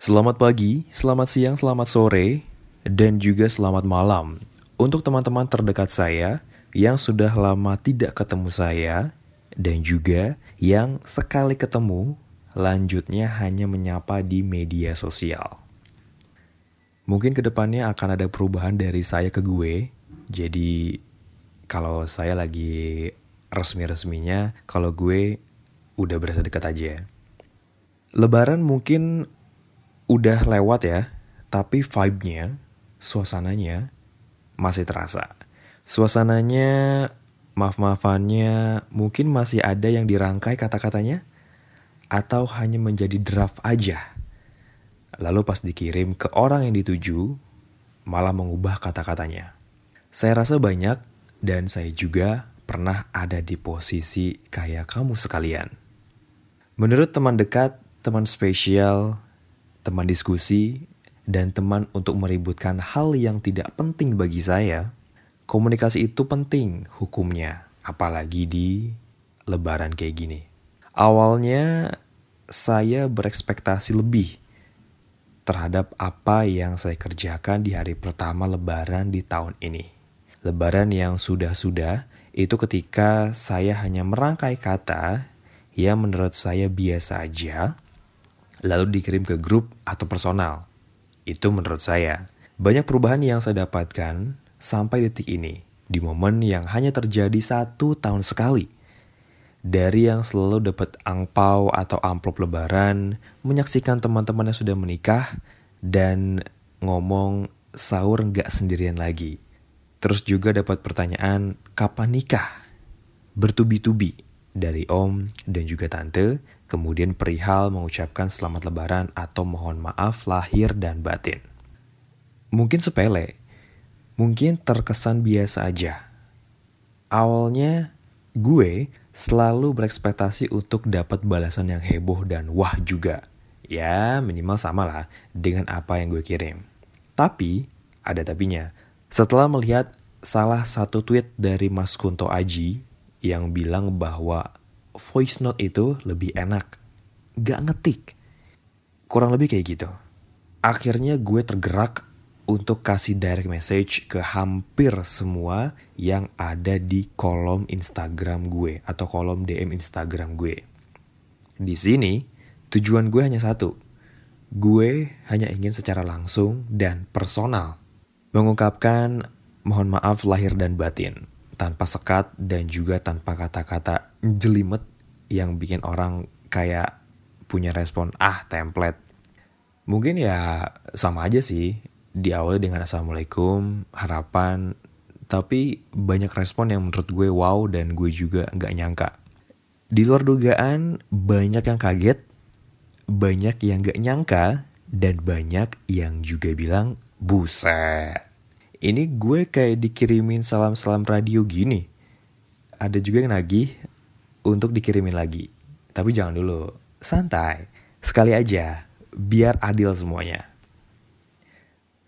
Selamat pagi, selamat siang, selamat sore, dan juga selamat malam untuk teman-teman terdekat saya yang sudah lama tidak ketemu saya dan juga yang sekali ketemu lanjutnya hanya menyapa di media sosial. Mungkin ke depannya akan ada perubahan dari saya ke gue, jadi kalau saya lagi resmi-resminya, kalau gue udah berasa dekat aja. Lebaran mungkin udah lewat ya, tapi vibe-nya, suasananya masih terasa. Suasananya, maaf-maafannya, mungkin masih ada yang dirangkai kata-katanya, atau hanya menjadi draft aja. Lalu pas dikirim ke orang yang dituju, malah mengubah kata-katanya. Saya rasa banyak, dan saya juga pernah ada di posisi kayak kamu sekalian. Menurut teman dekat, teman spesial, teman diskusi, dan teman untuk meributkan hal yang tidak penting bagi saya, komunikasi itu penting hukumnya, apalagi di lebaran kayak gini. Awalnya saya berekspektasi lebih terhadap apa yang saya kerjakan di hari pertama lebaran di tahun ini. Lebaran yang sudah-sudah itu ketika saya hanya merangkai kata yang menurut saya biasa aja, lalu dikirim ke grup atau personal. Itu menurut saya. Banyak perubahan yang saya dapatkan sampai detik ini, di momen yang hanya terjadi satu tahun sekali. Dari yang selalu dapat angpau atau amplop lebaran, menyaksikan teman-teman yang sudah menikah, dan ngomong sahur nggak sendirian lagi. Terus juga dapat pertanyaan, kapan nikah? Bertubi-tubi dari om dan juga tante kemudian perihal mengucapkan selamat lebaran atau mohon maaf lahir dan batin. Mungkin sepele, mungkin terkesan biasa aja. Awalnya gue selalu berekspektasi untuk dapat balasan yang heboh dan wah juga. Ya minimal sama lah dengan apa yang gue kirim. Tapi, ada tapinya. Setelah melihat salah satu tweet dari Mas Kunto Aji yang bilang bahwa voice note itu lebih enak. Gak ngetik. Kurang lebih kayak gitu. Akhirnya gue tergerak untuk kasih direct message ke hampir semua yang ada di kolom Instagram gue atau kolom DM Instagram gue. Di sini, tujuan gue hanya satu. Gue hanya ingin secara langsung dan personal mengungkapkan mohon maaf lahir dan batin tanpa sekat dan juga tanpa kata-kata jelimet yang bikin orang kayak punya respon ah template. Mungkin ya sama aja sih di awal dengan assalamualaikum harapan tapi banyak respon yang menurut gue wow dan gue juga nggak nyangka. Di luar dugaan banyak yang kaget, banyak yang nggak nyangka dan banyak yang juga bilang buset ini gue kayak dikirimin salam-salam radio gini. Ada juga yang nagih untuk dikirimin lagi. Tapi jangan dulu, santai. Sekali aja, biar adil semuanya.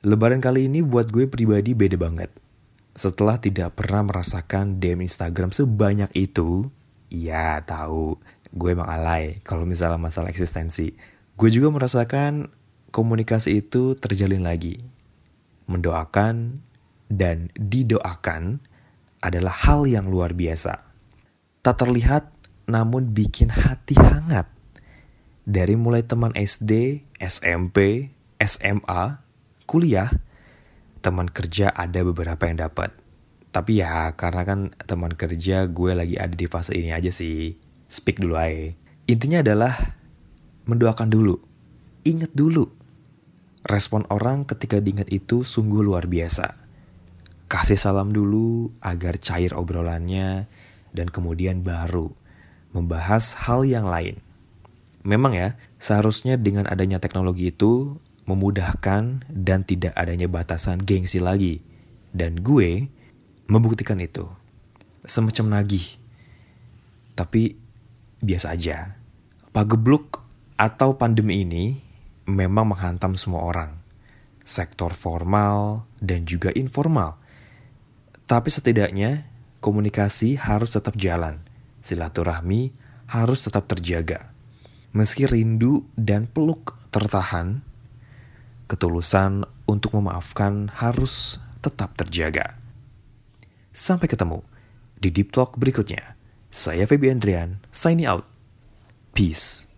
Lebaran kali ini buat gue pribadi beda banget. Setelah tidak pernah merasakan DM Instagram sebanyak itu, ya tahu gue emang alay kalau misalnya masalah eksistensi. Gue juga merasakan komunikasi itu terjalin lagi mendoakan, dan didoakan adalah hal yang luar biasa. Tak terlihat namun bikin hati hangat. Dari mulai teman SD, SMP, SMA, kuliah, teman kerja ada beberapa yang dapat. Tapi ya karena kan teman kerja gue lagi ada di fase ini aja sih. Speak dulu aja. Intinya adalah mendoakan dulu. Ingat dulu Respon orang ketika diingat itu sungguh luar biasa. Kasih salam dulu agar cair obrolannya dan kemudian baru membahas hal yang lain. Memang ya, seharusnya dengan adanya teknologi itu memudahkan dan tidak adanya batasan gengsi lagi. Dan gue membuktikan itu. Semacam nagih. Tapi biasa aja. Pagebluk atau pandemi ini memang menghantam semua orang, sektor formal dan juga informal. Tapi setidaknya komunikasi harus tetap jalan, silaturahmi harus tetap terjaga. Meski rindu dan peluk tertahan, ketulusan untuk memaafkan harus tetap terjaga. Sampai ketemu di Deep Talk berikutnya. Saya Feby Andrian, signing out. Peace.